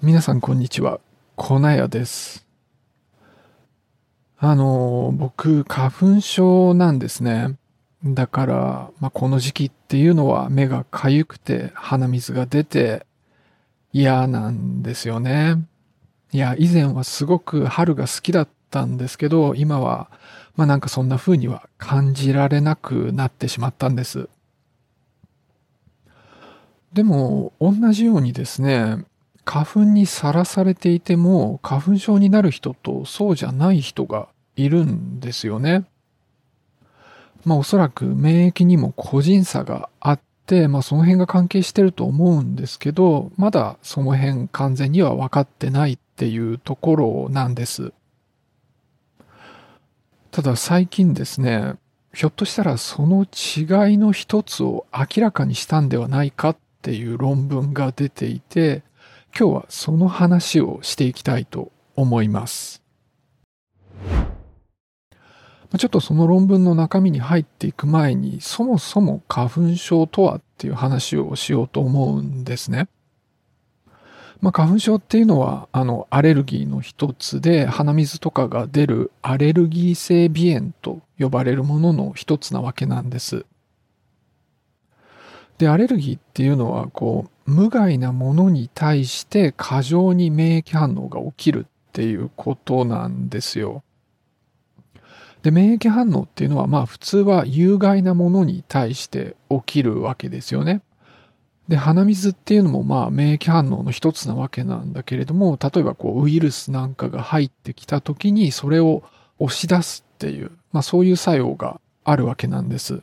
皆さんこんにちは。粉屋です。あの、僕、花粉症なんですね。だから、まあ、この時期っていうのは目がかゆくて鼻水が出て嫌なんですよね。いや、以前はすごく春が好きだったんですけど、今は、まあ、なんかそんな風には感じられなくなってしまったんです。でも、同じようにですね、花粉にさらされていても花粉症になる人とそうじゃない人がいるんですよね。まあおそらく免疫にも個人差があって、まあその辺が関係してると思うんですけど、まだその辺完全には分かってないっていうところなんです。ただ最近ですね、ひょっとしたらその違いの一つを明らかにしたんではないかっていう論文が出ていて、今日はその話をしていきたいと思います。ちょっとその論文の中身に入っていく前に、そもそも花粉症とはっていう話をしようと思うんですね。まあ、花粉症っていうのは、あの、アレルギーの一つで、鼻水とかが出るアレルギー性鼻炎と呼ばれるものの一つなわけなんです。で、アレルギーっていうのは、こう、無害なものに対して過剰に免疫反応が起きるっていうことなんですよ。で、免疫反応っていうのは、まあ普通は有害なものに対して起きるわけですよね。で、鼻水っていうのもまあ免疫反応の一つなわけなんだけれども、例えばこうウイルスなんかが入ってきた時にそれを押し出すっていう、まあそういう作用があるわけなんです。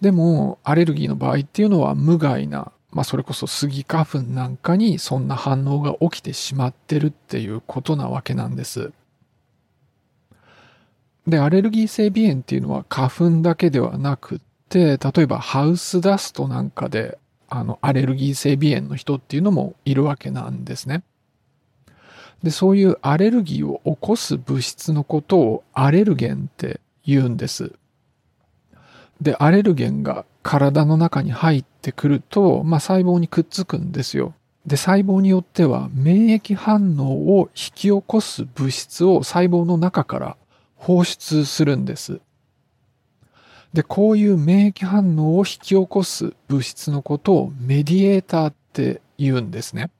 でも、アレルギーの場合っていうのは無害な、まあそれこそスギ花粉なんかにそんな反応が起きてしまってるっていうことなわけなんです。で、アレルギー性鼻炎っていうのは花粉だけではなくって、例えばハウスダストなんかで、あの、アレルギー性鼻炎の人っていうのもいるわけなんですね。で、そういうアレルギーを起こす物質のことをアレルゲンって言うんです。で、アレルゲンが体の中に入ってくると、まあ、細胞にくっつくんですよ。で、細胞によっては免疫反応を引き起こす物質を細胞の中から放出するんです。で、こういう免疫反応を引き起こす物質のことをメディエーターって言うんですね。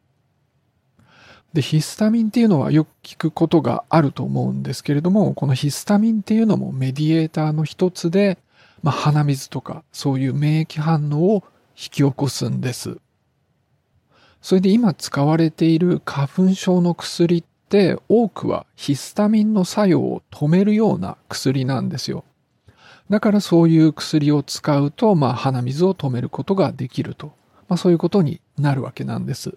で、ヒスタミンっていうのはよく聞くことがあると思うんですけれども、このヒスタミンっていうのもメディエーターの一つで、まあ、鼻水とかそういう免疫反応を引き起こすんです。それで今使われている花粉症の薬って多くはヒスタミンの作用を止めるような薬なんですよ。だからそういう薬を使うと、まあ、鼻水を止めることができると。まあ、そういうことになるわけなんです。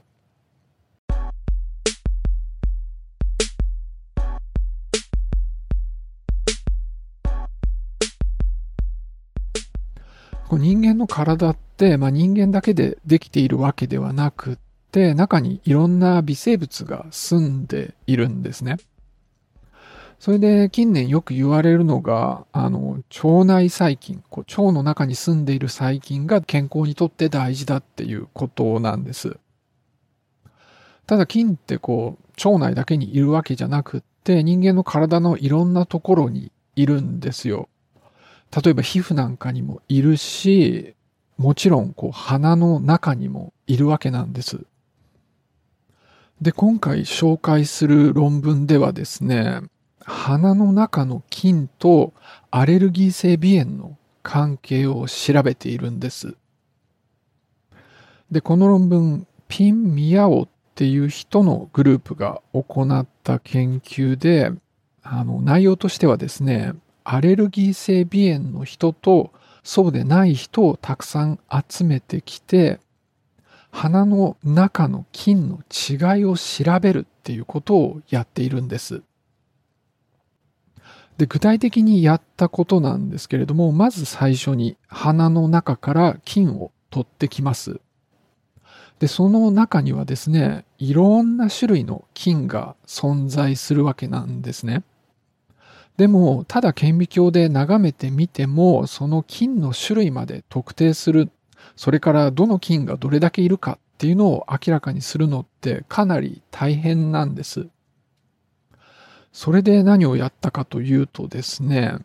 こう人間の体って、まあ、人間だけでできているわけではなくって、中にいろんな微生物が住んでいるんですね。それで近年よく言われるのが、あの、腸内細菌、こう腸の中に住んでいる細菌が健康にとって大事だっていうことなんです。ただ菌ってこう、腸内だけにいるわけじゃなくって、人間の体のいろんなところにいるんですよ。例えば皮膚なんかにもいるし、もちろんこう鼻の中にもいるわけなんです。で、今回紹介する論文ではですね、鼻の中の菌とアレルギー性鼻炎の関係を調べているんです。で、この論文、ピン・ミヤオっていう人のグループが行った研究で、あの、内容としてはですね、アレルギー性鼻炎の人とそうでない人をたくさん集めてきて、鼻の中の菌の違いを調べるっていうことをやっているんです。で具体的にやったことなんですけれども、まず最初に鼻の中から菌を取ってきます。で、その中にはですね、いろんな種類の菌が存在するわけなんですね。でも、ただ顕微鏡で眺めてみても、その菌の種類まで特定する、それからどの菌がどれだけいるかっていうのを明らかにするのってかなり大変なんです。それで何をやったかというとですね、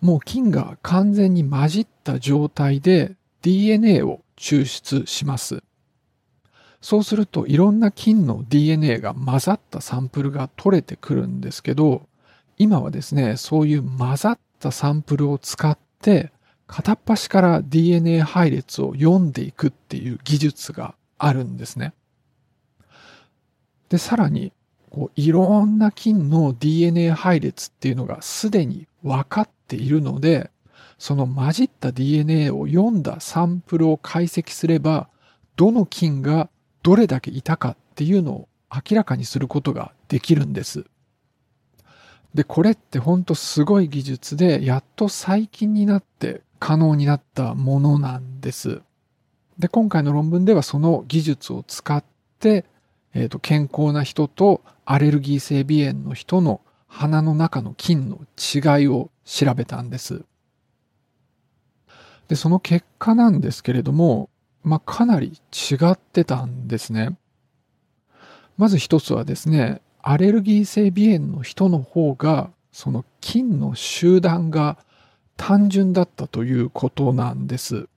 もう菌が完全に混じった状態で DNA を抽出します。そうするといろんな菌の DNA が混ざったサンプルが取れてくるんですけど、今はですね、そういう混ざったサンプルを使って片っ端から DNA 配列を読んでいくっていう技術があるんですね。で、さらに、こういろんな菌の DNA 配列っていうのがすでに分かっているので、その混じった DNA を読んだサンプルを解析すれば、どの菌がどれだけいたかっていうのを明らかにすることができるんです。で、これってほんとすごい技術で、やっと最近になって可能になったものなんです。で、今回の論文ではその技術を使って、えっ、ー、と、健康な人とアレルギー性鼻炎の人の鼻の中の菌の違いを調べたんです。で、その結果なんですけれども、まあ、かなり違ってたんですね。まず一つはですね、アレルギー性鼻炎の人の方が、その菌の集団が単純だったということなんです。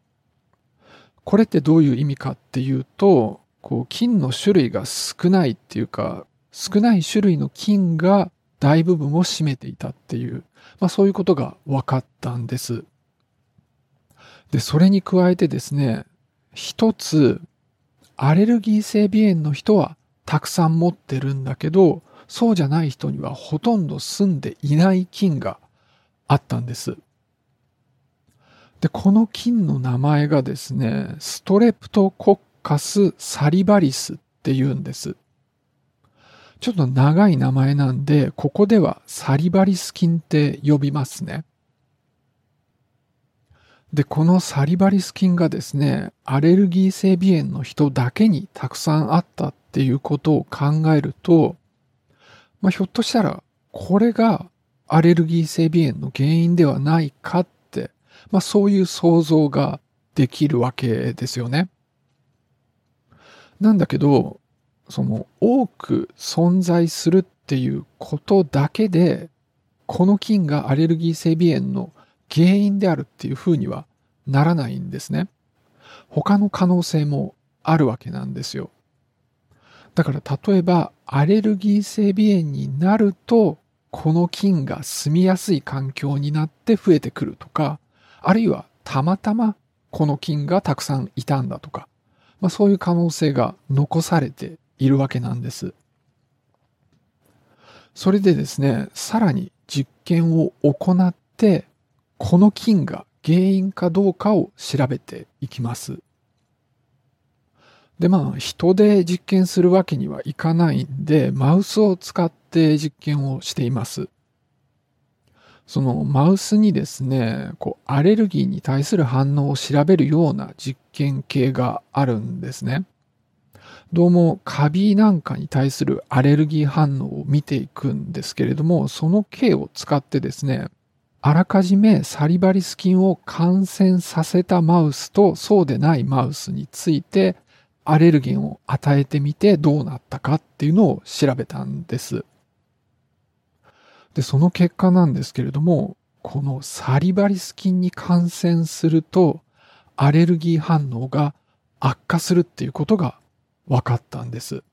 これってどういう意味かっていうと、こう菌の種類が少ないっていうか、少ない種類の菌が大部分を占めていたっていう、まあそういうことが分かったんです。で、それに加えてですね、一つ、アレルギー性鼻炎の人はたくさん持ってるんだけど、そうじゃない人にはほとんど住んでいない菌があったんです。で、この菌の名前がですね、ストレプトコッカスサリバリスって言うんです。ちょっと長い名前なんで、ここではサリバリス菌って呼びますね。で、このサリバリス菌がですね、アレルギー性鼻炎の人だけにたくさんあったっていうことを考えると、まあ、ひょっとしたら、これがアレルギー性鼻炎の原因ではないかってまあそういう想像ができるわけですよね。なんだけど、その多く存在するっていうことだけで、この菌がアレルギー性鼻炎の原因であるっていうふうにはならないんですね。他の可能性もあるわけなんですよ。だから例えばアレルギー性鼻炎になるとこの菌が住みやすい環境になって増えてくるとかあるいはたまたまこの菌がたくさんいたんだとか、まあ、そういう可能性が残されているわけなんです。それでですね、さらに実験を行って、この菌が原因かどうかを調べていきます。で、まあ、人で実験するわけにはいかないんで、マウスを使って実験をしています。そのマウスにですね、こう、アレルギーに対する反応を調べるような実験系があるんですね。どうもカビなんかに対するアレルギー反応を見ていくんですけれども、その系を使ってですね、あらかじめサリバリス菌を感染させたマウスとそうでないマウスについてアレルゲンを与えてみてどうなったかっていうのを調べたんです。で、その結果なんですけれども、このサリバリス菌に感染すると、アレルギー反応が悪化するっていうことが分かったんです。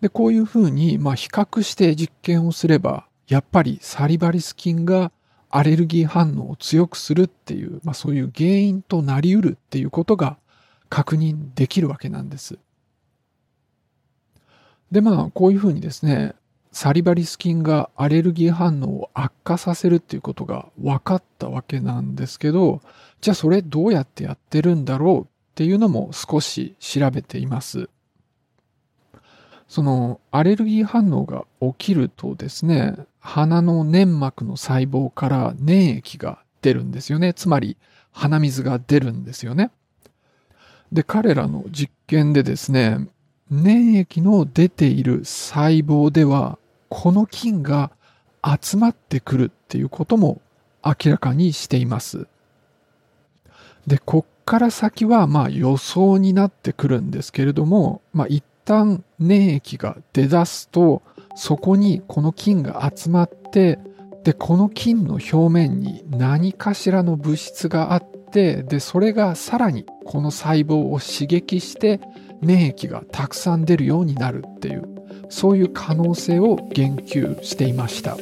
で、こういうふうに、まあ、比較して実験をすれば、やっぱりサリバリス菌がアレルギー反応を強くするっていう、まあ、そういう原因となり得るっていうことが確認できるわけなんです。で、まあ、こういうふうにですね、サリバリス菌がアレルギー反応を悪化させるっていうことが分かったわけなんですけど、じゃあそれどうやってやってるんだろうっていうのも少し調べています。そのアレルギー反応が起きるとですね、鼻の粘膜の細胞から粘液が出るんですよね。つまり鼻水が出るんですよね。で、彼らの実験でですね、粘液の出ている細胞ではこの菌が集まってくるっていうことも明らかにしています。で、こっから先はまあ予想になってくるんですけれども、まあ一旦粘液が出だすと、そこにこの菌が集まって、で、この菌の表面に何かしらの物質があって、で、それがさらにこの細胞を刺激して、粘液がたくさん出るようになるっていう、そういう可能性を言及していました。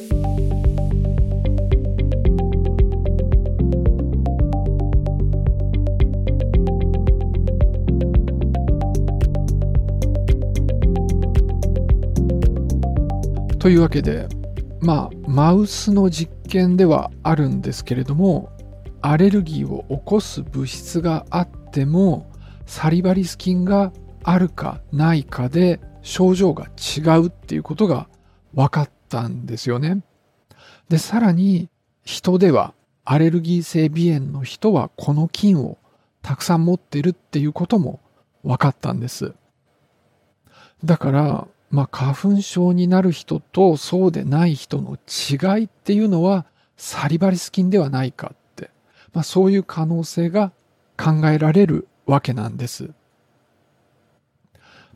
というわけでまあマウスの実験ではあるんですけれどもアレルギーを起こす物質があってもサリバリス菌があるかないかで症状が違うっていうことが分かったんですよね。で、さらに人ではアレルギー性鼻炎の人はこの菌をたくさん持ってるっていうことも分かったんです。だからまあ、花粉症になる人とそうでない人の違いっていうのはサリバリス菌ではないかって、まあ、そういう可能性が考えられるわけなんです。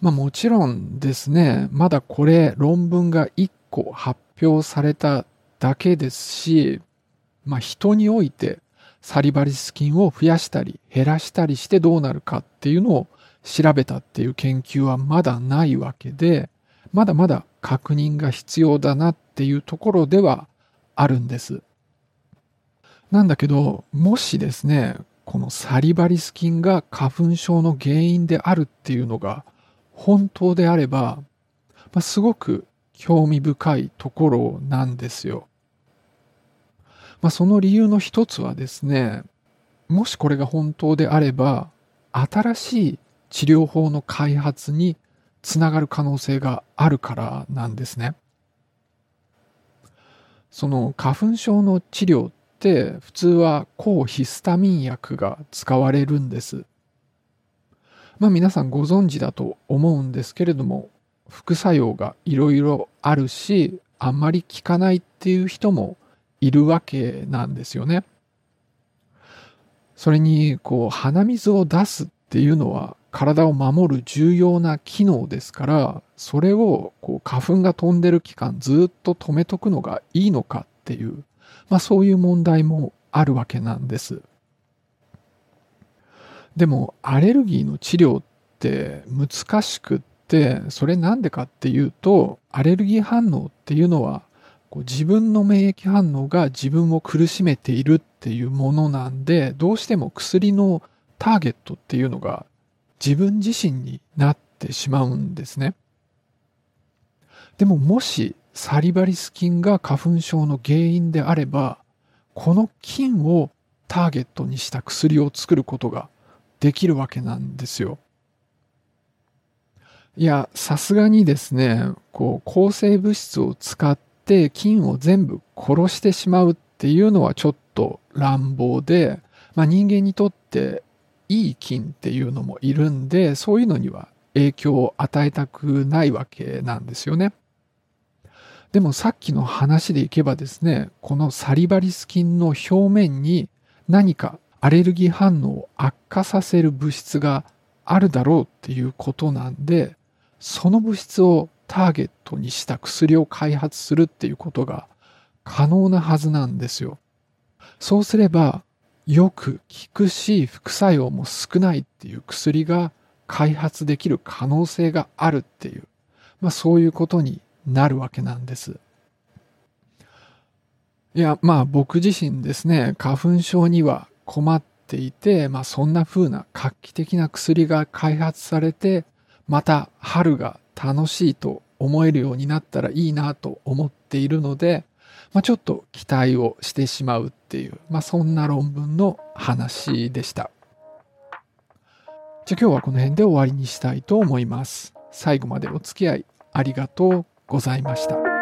まあもちろんですね、まだこれ論文が1個発表されただけですし、まあ人においてサリバリス菌を増やしたり減らしたりしてどうなるかっていうのを調べたっていう研究はまだないわけで、まだまだ確認が必要だなっていうところではあるんです。なんだけど、もしですね、このサリバリス菌が花粉症の原因であるっていうのが本当であれば、まあ、すごく興味深いところなんですよ。まあ、その理由の一つはですね、もしこれが本当であれば、新しい治療法の開発につながる可能性があるからなんですね。その花粉症の治療って普通は抗ヒスタミン薬が使われるんです。まあ皆さんご存知だと思うんですけれども副作用がいろいろあるしあんまり効かないっていう人もいるわけなんですよね。それにこう鼻水を出すっていうのは体を守る重要な機能ですから、それをこう花粉が飛んでる期間ずっと止めとくのがいいのかっていう、まあそういう問題もあるわけなんです。でもアレルギーの治療って難しくって、それなんでかっていうと、アレルギー反応っていうのはこう自分の免疫反応が自分を苦しめているっていうものなんで、どうしても薬のターゲットっていうのが自分自身になってしまうんですね。でももしサリバリス菌が花粉症の原因であれば、この菌をターゲットにした薬を作ることができるわけなんですよ。いや、さすがにですね、こう、抗生物質を使って菌を全部殺してしまうっていうのはちょっと乱暴で、まあ人間にとっていい菌っていうのもいるんで、そういうのには影響を与えたくないわけなんですよね。でもさっきの話でいけばですね、このサリバリス菌の表面に何かアレルギー反応を悪化させる物質があるだろうっていうことなんで、その物質をターゲットにした薬を開発するっていうことが可能なはずなんですよ。そうすればよく効くし副作用も少ないっていう薬が開発できる可能性があるっていう、まあそういうことになるわけなんです。いや、まあ僕自身ですね、花粉症には困っていて、まあそんな風な画期的な薬が開発されて、また春が楽しいと思えるようになったらいいなと思っているので、まあ、ちょっと期待をしてしまうっていう、まあ、そんな論文の話でした。じゃあ今日はこの辺で終わりにしたいと思います。最後までお付き合いありがとうございました。